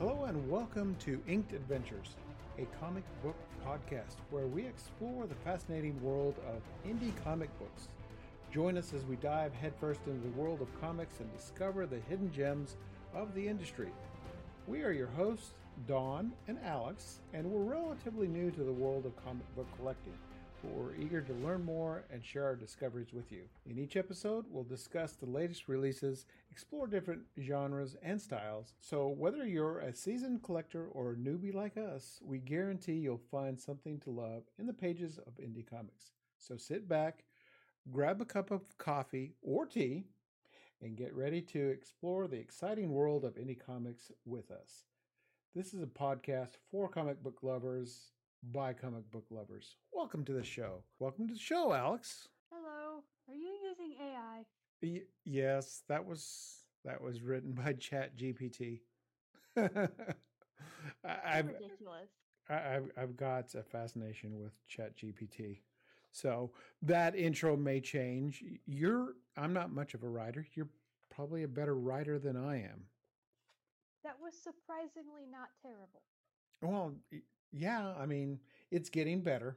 Hello and welcome to Inked Adventures, a comic book podcast where we explore the fascinating world of indie comic books. Join us as we dive headfirst into the world of comics and discover the hidden gems of the industry. We are your hosts, Dawn and Alex, and we're relatively new to the world of comic book collecting but we're eager to learn more and share our discoveries with you. In each episode, we'll discuss the latest releases, explore different genres and styles. So, whether you're a seasoned collector or a newbie like us, we guarantee you'll find something to love in the pages of indie comics. So, sit back, grab a cup of coffee or tea, and get ready to explore the exciting world of indie comics with us. This is a podcast for comic book lovers by comic book lovers. Welcome to the show. Welcome to the show, Alex. Hello. Are you using AI? Y- yes, that was that was written by Chat GPT. I've, ridiculous. I, I've I've got a fascination with Chat GPT. So that intro may change. You're I'm not much of a writer. You're probably a better writer than I am. That was surprisingly not terrible. Well, yeah, I mean, it's getting better.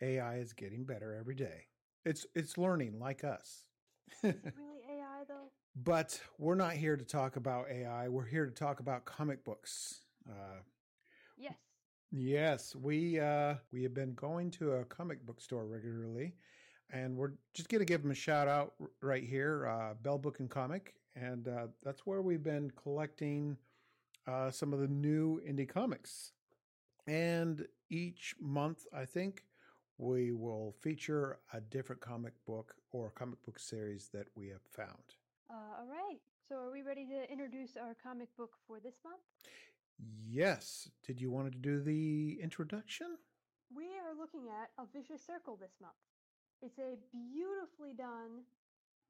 AI is getting better every day. It's it's learning like us. Really AI though? But we're not here to talk about AI. We're here to talk about comic books. Uh, Yes. yes, we uh, we have been going to a comic book store regularly, and we're just going to give them a shout out right here, uh, Bell Book and Comic, and uh, that's where we've been collecting uh, some of the new indie comics. And each month, I think, we will feature a different comic book or comic book series that we have found. Uh, all right. So are we ready to introduce our comic book for this month? Yes. Did you want to do the introduction? We are looking at A Vicious Circle this month. It's a beautifully done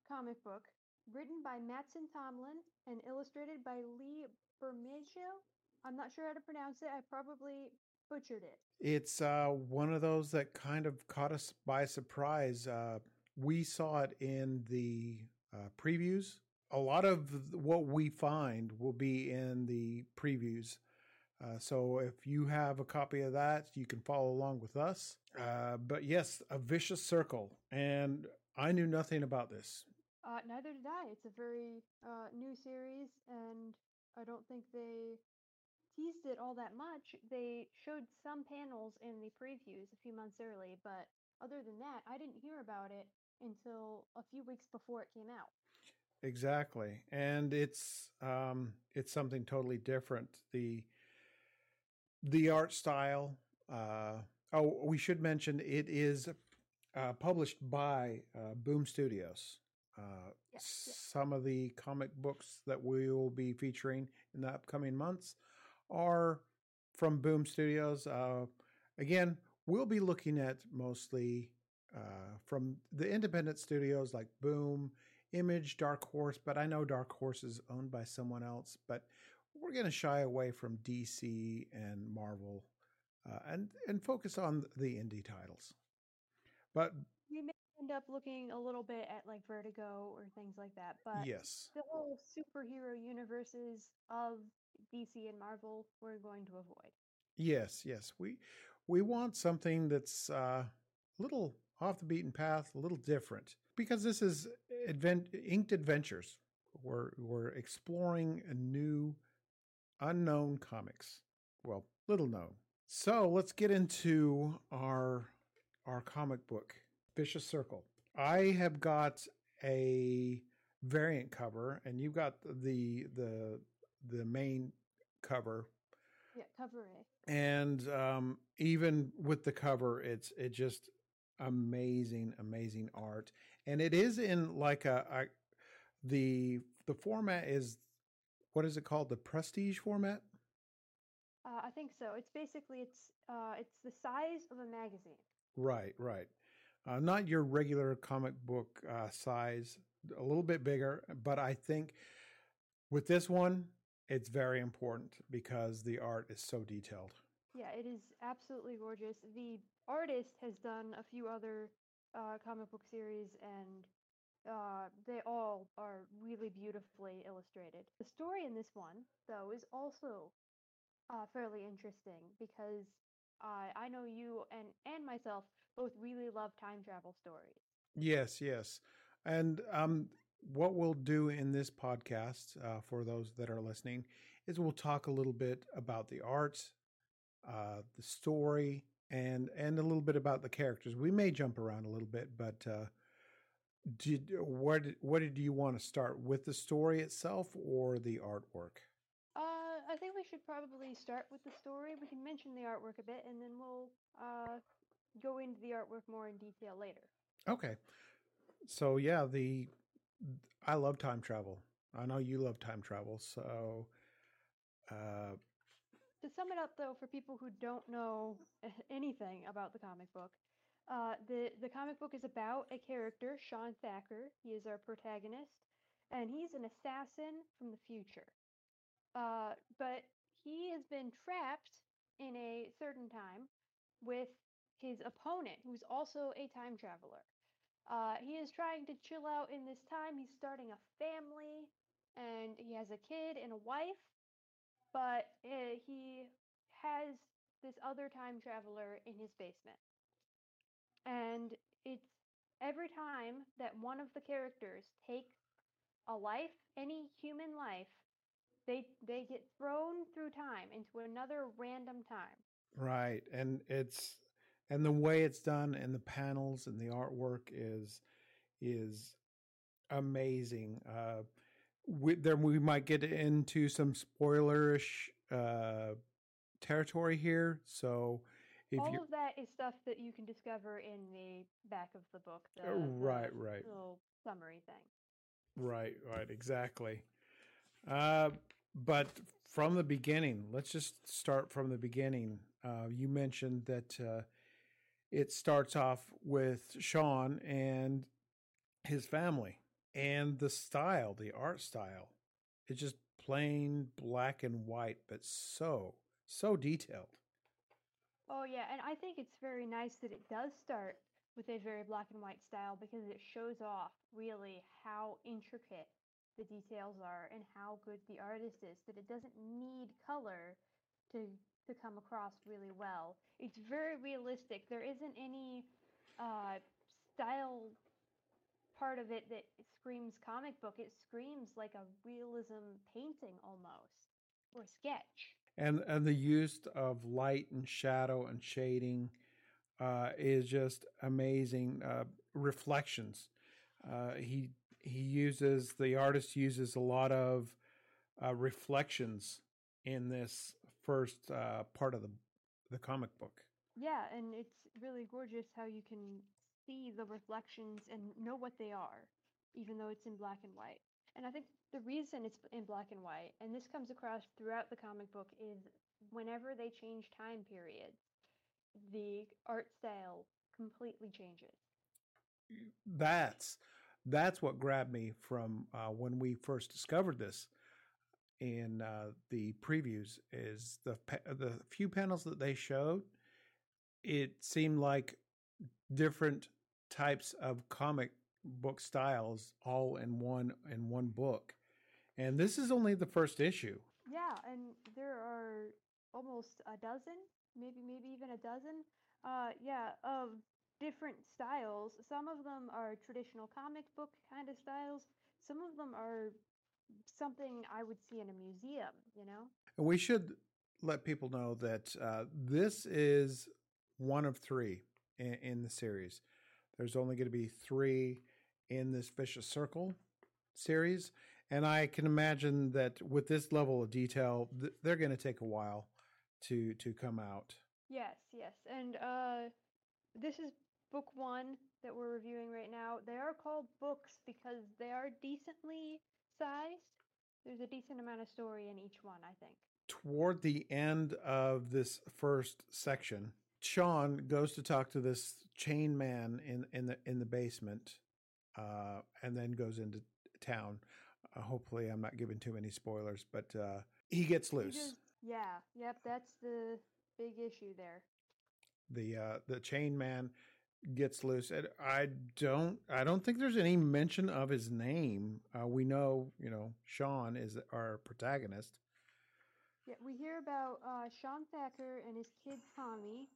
comic book written by Mattson Tomlin and illustrated by Lee Bermejo. I'm not sure how to pronounce it. I probably butchered it. It's uh, one of those that kind of caught us by surprise. Uh, we saw it in the uh, previews. A lot of what we find will be in the previews. Uh, so if you have a copy of that, you can follow along with us. Uh, but yes, a vicious circle, and I knew nothing about this. Uh, neither did I. It's a very uh, new series, and I don't think they teased it all that much. They showed some panels in the previews a few months early, but other than that, I didn't hear about it until a few weeks before it came out. Exactly, and it's um, it's something totally different. the The art style. Uh, oh, we should mention it is uh, published by uh, Boom Studios. Uh, Yes, yes. Some of the comic books that we will be featuring in the upcoming months are from Boom Studios. Uh, again, we'll be looking at mostly uh, from the independent studios like Boom, Image, Dark Horse, but I know Dark Horse is owned by someone else. But we're going to shy away from DC and Marvel uh, and and focus on the indie titles. But end up looking a little bit at like Vertigo or things like that, but yes, the whole superhero universes of DC and Marvel we're going to avoid. yes, yes, we we want something that's uh, a little off the beaten path, a little different, because this is advent inked adventures. We're we're exploring a new, unknown comics. Well, little known. So let's get into our our comic book, Vicious Circle. I have got a variant cover, and you've got the the the main cover Yeah, cover A. and um, even with the cover it's it just amazing amazing art and it is in like a, a the the format is what is it called the prestige format Uh, I think so. It's basically it's uh, it's the size of a magazine. right right uh, not your regular comic book uh, size a little bit bigger but i think with this one it's very important because the art is so detailed Yeah, it is absolutely gorgeous. The artist has done a few other uh, comic book series, and uh, they all are really beautifully illustrated. The story in this one, though, is also uh, fairly interesting because I know you and and myself both really love time travel stories. Yes, yes. And um, what we'll do in this podcast uh, for those that are listening is we'll talk a little bit about the art, uh, the story, and and a little bit about the characters. We may jump around a little bit, but uh, did what what did you want to start with the story itself or the artwork? Uh, I think we should probably start with the story. We can mention the artwork a bit, and then we'll uh, go into the artwork more in detail later. Okay. So yeah, the I love time travel. I know you love time travel, so uh To sum it up, though, for people who don't know anything about the comic book, uh, the the comic book is about a character, Shawn Thacker. He is our protagonist, and he's an assassin from the future. Uh, but he has been trapped in a certain time with his opponent, who's also a time traveler. Uh, he is trying to chill out in this time. He's starting a family, and he has a kid and a wife, but uh, he has this other time traveler in his basement. And it's every time that one of the characters takes a life, any human life, they they get thrown through time into another random time. right, and it's and the way it's done and the panels and the artwork is is amazing. Uh we, there we might get into some spoilerish uh territory here, so if All of that is stuff that you can discover in the back of the book, the, Uh, the right, right. little summary thing. Right, right, exactly. Uh, but from the beginning, let's just start from the beginning. Uh, you mentioned that uh, it starts off with Shawn and his family and the style, the art style. It's just plain black and white, but so, so detailed. Oh yeah, and I think it's very nice that it does start with a very black and white style because it shows off really how intricate the details are and how good the artist is that it doesn't need color to to come across really well. It's very realistic. There isn't any uh style part of it that screams comic book. It screams like a realism painting almost or sketch. and and the use of light and shadow and shading uh, is just amazing. Uh, reflections. Uh, he he uses the artist uses a lot of uh, reflections in this first uh, part of the the comic book. Yeah, and it's really gorgeous how you can see the reflections and know what they are, even though it's in black and white. And I think the reason it's in black and white, and this comes across throughout the comic book, is whenever they change time periods, the art style completely changes. That's that's what grabbed me from uh, when we first discovered this in uh, the previews. Is the the few panels that they showed, it seemed like different types of comic book styles all in one in one book. And this is only the first issue. Yeah, and there are almost a dozen, maybe maybe even a dozen, uh, yeah, of different styles. Some of them are traditional comic book kind of styles. Some of them are something I would see in a museum, you know? And we should let people know that uh, this is one of three in, in the series. There's only going to be three in this Vicious Circle series. And I can imagine that with this level of detail, th- they're going to take a while to to come out. Yes, yes. And uh, this is book one that we're reviewing right now. They are called books because they are decently sized. There's a decent amount of story in each one, I think. Toward the end of this first section, Shawn goes to talk to this chain man in in the in the basement, uh, and then goes into town. Uh, hopefully, I'm not giving too many spoilers, but uh, he gets He loose. yeah, yep, that's the big issue there. the uh, the chain man gets loose. And I don't I don't think there's any mention of his name. Uh, we know you know Shawn is our protagonist, Yeah, we hear about uh, Shawn Thacker and his kid Tommy.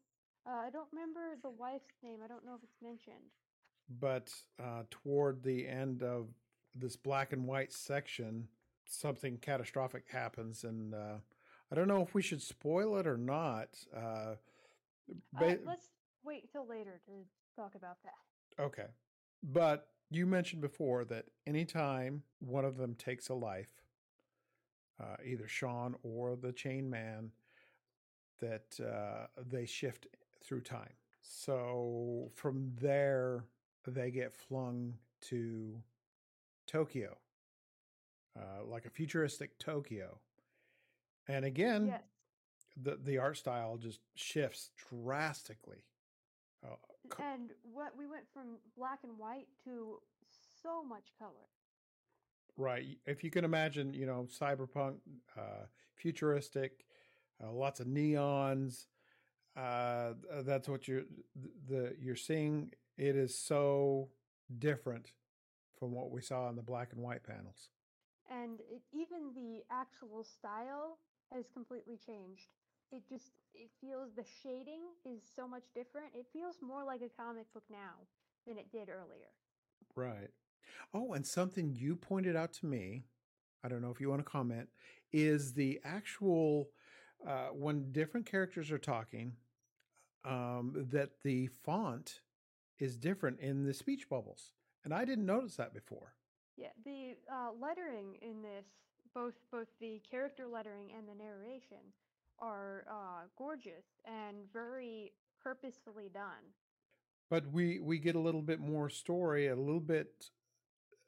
Uh, I don't remember the wife's name. I don't know if it's mentioned. But uh, toward the end of this black and white section, something catastrophic happens, and uh, I don't know if we should spoil it or not. Uh, ba- let's wait till later to talk about that. okay, but you mentioned before that anytime one of them takes a life, uh, either Shawn or the Chain Man, that uh, they shift through time. So from there, they get flung to Tokyo, uh, like a futuristic Tokyo. And again, Yes. the the art style just shifts drastically. Uh, co- And what we went from black and white to so much color. right, if you can imagine, you know, cyberpunk, uh, futuristic, uh, lots of neons. Uh, that's what you're th- the you're seeing. It is so different from what we saw in the black and white panels. and it, even the actual style has completely changed it just it feels the shading is so much different it feels more like a comic book now than it did earlier Right. Oh, and something you pointed out to me, I don't know if you want to comment, is the actual uh, when different characters are talking, um, that the font is different in the speech bubbles, and I didn't notice that before. yeah the uh, lettering in this both both the character lettering and the narration are uh, gorgeous and very purposefully done But we we get a little bit more story, a little bit,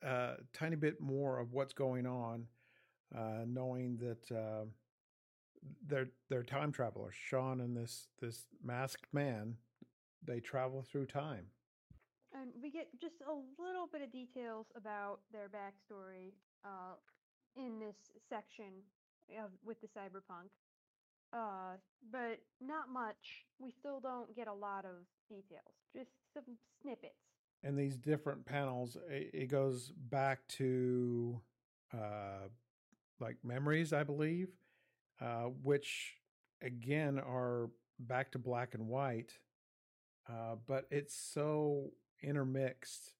uh, tiny bit more of what's going on, uh, knowing that uh, they're they're time travelers. Shawn and this this masked man, they travel through time. And we get just a little bit of details about their backstory uh, in this section of with the cyberpunk, uh, but not much. We still don't get a lot of details, just some snippets. And these different panels, it, goes back to uh, like memories, I believe, uh, which again are back to black and white, uh, but it's so intermixed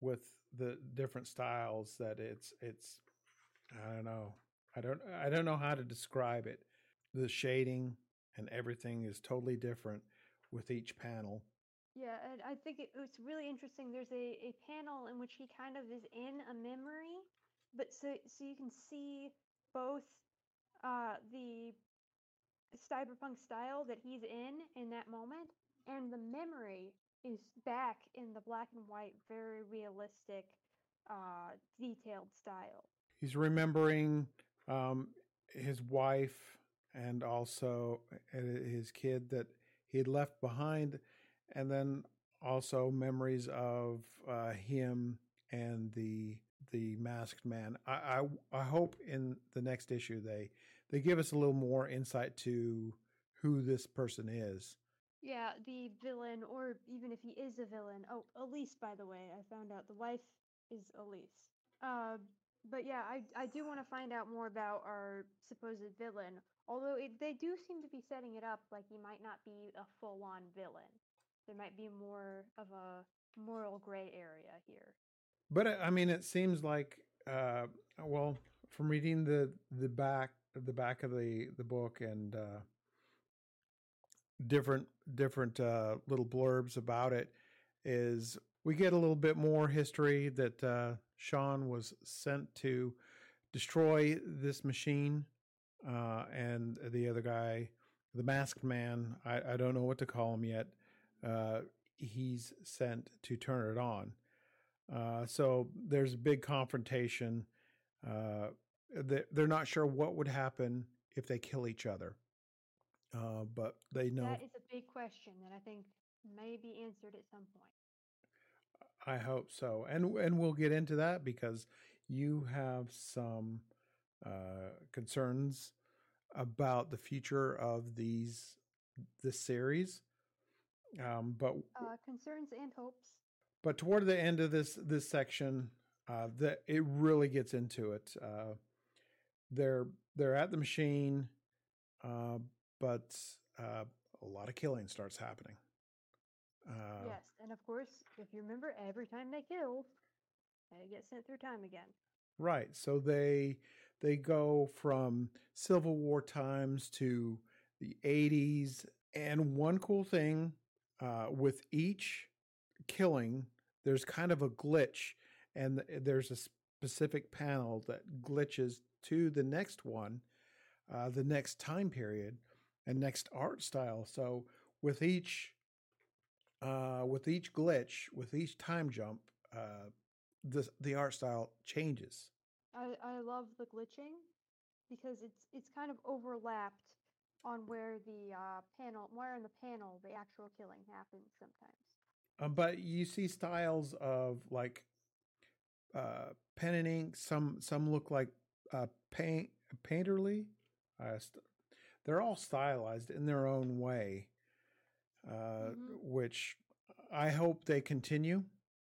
with the different styles that it's it's I don't know. I don't I don't know how to describe it. The shading and everything is totally different with each panel. Yeah, I think it, it's really interesting. There's a, a panel in which he kind of is in a memory, but so so you can see both uh, the cyberpunk style that he's in in that moment, and the memory is back in the black and white, very realistic, uh, detailed style. He's remembering um, his wife and also uh, his kid that he had left behind, and then also memories of uh, him and the the masked man. I, I I hope in the next issue they they give us a little more insight to who this person is. Yeah, the villain, or even if he is a villain. Oh, Elise, by the way, I found out the wife is Elise. Uh, but yeah, I I do want to find out more about our supposed villain. Although it, they do seem to be setting it up like he might not be a full-on villain. There might be more of a moral gray area here. But uh, I mean, it seems like, uh, well, from reading the the back the back of the the book and uh, different different uh, little blurbs about it, is we get a little bit more history that uh, Shawn was sent to destroy this machine, uh, and the other guy, the masked man, I, I don't know what to call him yet. Uh, he's sent to turn it on. Uh, so there's a big confrontation. Uh, they, they're not sure what would happen if they kill each other, uh, but they know. That is a big question that I think may be answered at some point. I hope so, and and we'll get into that because you have some uh, concerns about the future of these this series. Um, but Uh, concerns and hopes. but toward the end of this this section, uh, that it really gets into it. Uh, they're they're at the machine. uh, but uh, a lot of killing starts happening. Uh, yes, and of course, if you remember, every time they kill, they get sent through time again. Right. So they they go from Civil War times to the 80s. And one cool thing uh, with each killing, there's kind of a glitch, and there's a specific panel that glitches to the next one, uh, the next time period, and next art style. So with each uh, with each glitch, with each time jump, uh, the the art style changes. I, I love the glitching because it's it's kind of overlapped on where the uh, panel where in the panel the actual killing happens sometimes. Um, but you see styles of like uh, pen and ink. Some some look like uh, paint painterly. Uh, st- they're all stylized in their own way, uh, mm-hmm. which I hope they continue.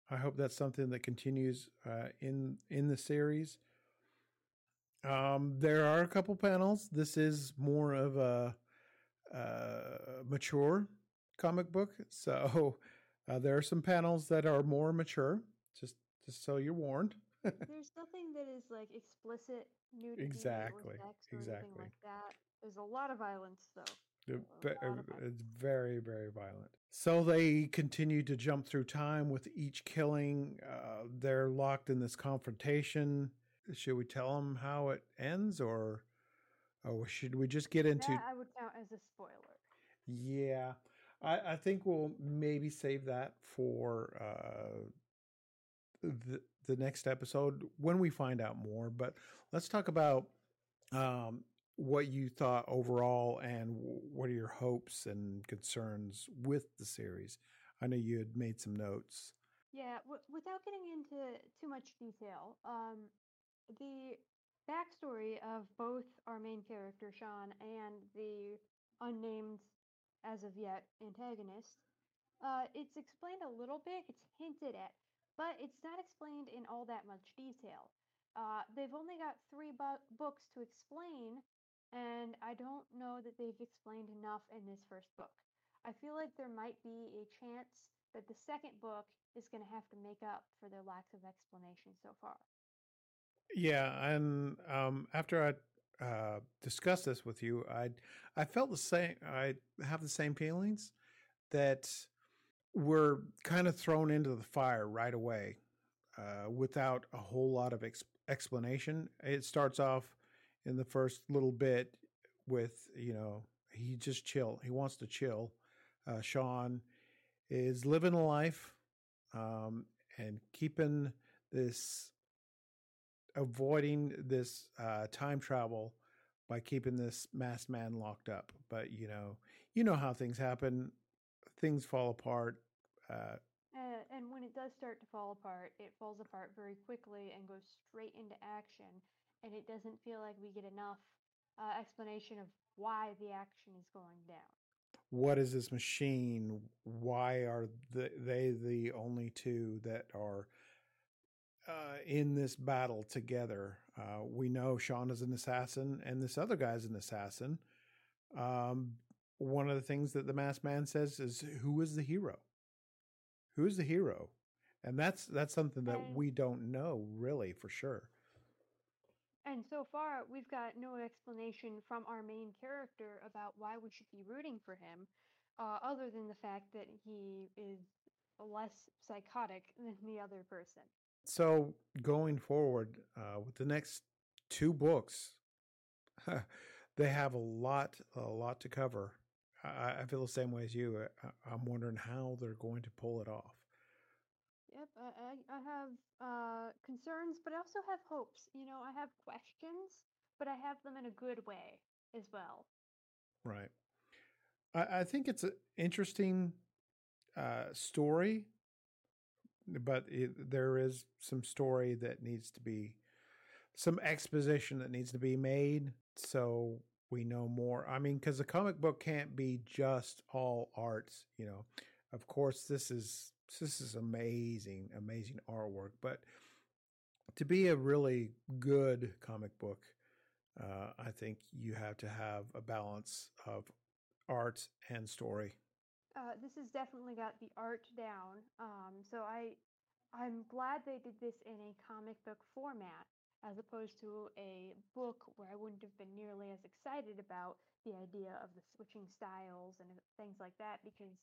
I hope that's something that continues uh, in in the series. Um, there are a couple panels. This is more of a uh, mature comic book, so uh, there are some panels that are more mature. Just just so you're warned. There's nothing that is like explicit nudity exactly, or sex or exactly. anything like that. There's a lot of violence though. It's very, very violent. So they continue to jump through time with each killing. Uh, they're locked in this confrontation. Should we tell them how it ends, or, or should we just get into? That I would count as a spoiler. Yeah, I, I think we'll maybe save that for uh, the the next episode when we find out more. But let's talk about um, what you thought overall and what are your hopes and concerns with the series. I know you had made some notes. Yeah, w- without getting into too much detail, um, the backstory of both our main character, Shawn, and the unnamed, as of yet, antagonist, uh, it's explained a little bit, it's hinted at, but it's not explained in all that much detail. Uh, they've only got three bu- books to explain, and I don't know that they've explained enough in this first book. I feel like there might be a chance that the second book is going to have to make up for their lack of explanation so far. Yeah, and um, after I uh, discussed this with you, I I felt the same. I have the same feelings that we're kind of thrown into the fire right away uh, without a whole lot of ex- explanation. It starts off in the first little bit with you know he just chill. He wants to chill. Uh, Shawn is living a life um, and keeping this avoiding this uh, time travel by keeping this masked man locked up. But you know, you know how things happen. Things fall apart. Uh, uh, and when it does start to fall apart, it falls apart very quickly and goes straight into action. And it doesn't feel like we get enough uh, explanation of why the action is going down. What is this machine? Why are the, they the only two that are uh, in this battle together. Uh, we know Shawn is an assassin, and this other guy's an assassin. Um, one of the things that the masked man says is, "Who is the hero? Who is the hero?" And that's that's something that and, we don't know really for sure. And so far, we've got no explanation from our main character about why we should be rooting for him, uh, other than the fact that he is less psychotic than the other person. So going forward uh, with the next two books, they have a lot, a lot to cover. I, I feel the same way as you. I, am wondering how they're going to pull it off. Yep, I, I have uh, concerns, but I also have hopes. You know, I have questions, but I have them in a good way as well. Right. I, I think it's an interesting uh, story but it, there is some story that needs to be some exposition that needs to be made so we know more i mean because the comic book can't be just all arts you know of course this is this is amazing amazing artwork but to be a really good comic book Uh, I think you have to have a balance of art and story. Uh, this has definitely got the art down. Um, so I, I'm glad they did this in a comic book format as opposed to a book where I wouldn't have been nearly as excited about the idea of the switching styles and things like that because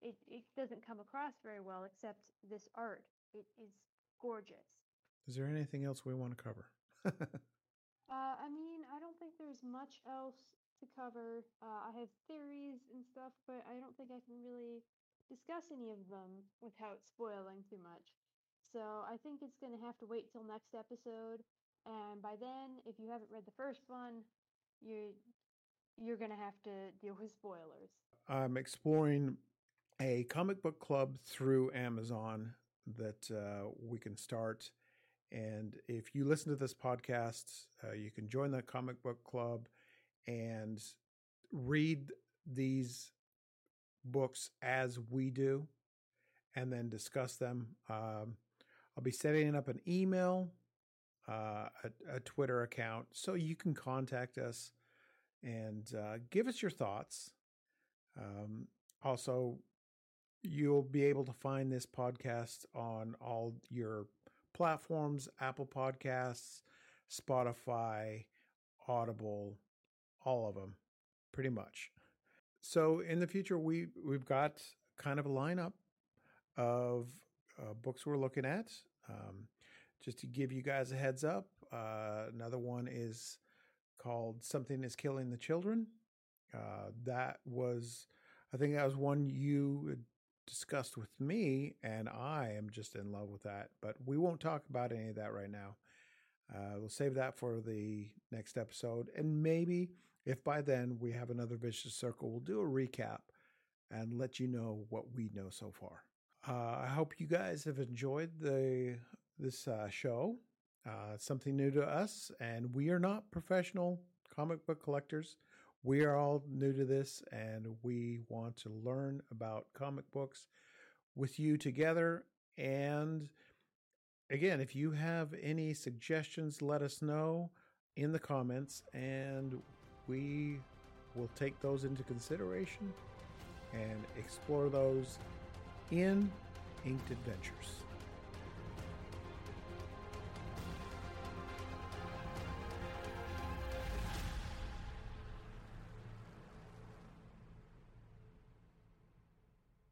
it, it doesn't come across very well except this art. It is gorgeous. Is there anything else we want to cover? uh, I mean, I don't think there's much else to cover. Uh, I have theories and stuff, but I don't think I can really discuss any of them without spoiling too much. So I think it's going to have to wait till next episode. And by then, if you haven't read the first one, you you're going to have to deal with spoilers. I'm exploring a comic book club through Amazon that uh, we can start. And if you listen to this podcast, uh, you can join the comic book club and read these books as we do and then discuss them. Um, I'll be setting up an email, uh, a, a, Twitter account, so you can contact us and uh, give us your thoughts. Um, also, you'll be able to find this podcast on all your platforms Apple Podcasts, Spotify, Audible, all of them, pretty much. So in the future, we we've got kind of a lineup of uh, books we're looking at. Um, just to give you guys a heads up, uh, another one is called "Something Is Killing the Children." Uh, that was, I think, that was one you discussed with me, and I am just in love with that. But we won't talk about any of that right now. Uh, we'll save that for the next episode, and maybe if by then we have another vicious circle, we'll do a recap and let you know what we know so far. Uh, I hope you guys have enjoyed the this uh, show. Uh, something new to us, and we are not professional comic book collectors. We are all new to this, and we want to learn about comic books with you together. And again, if you have any suggestions, let us know in the comments, and we will take those into consideration and explore those in Inked Adventures.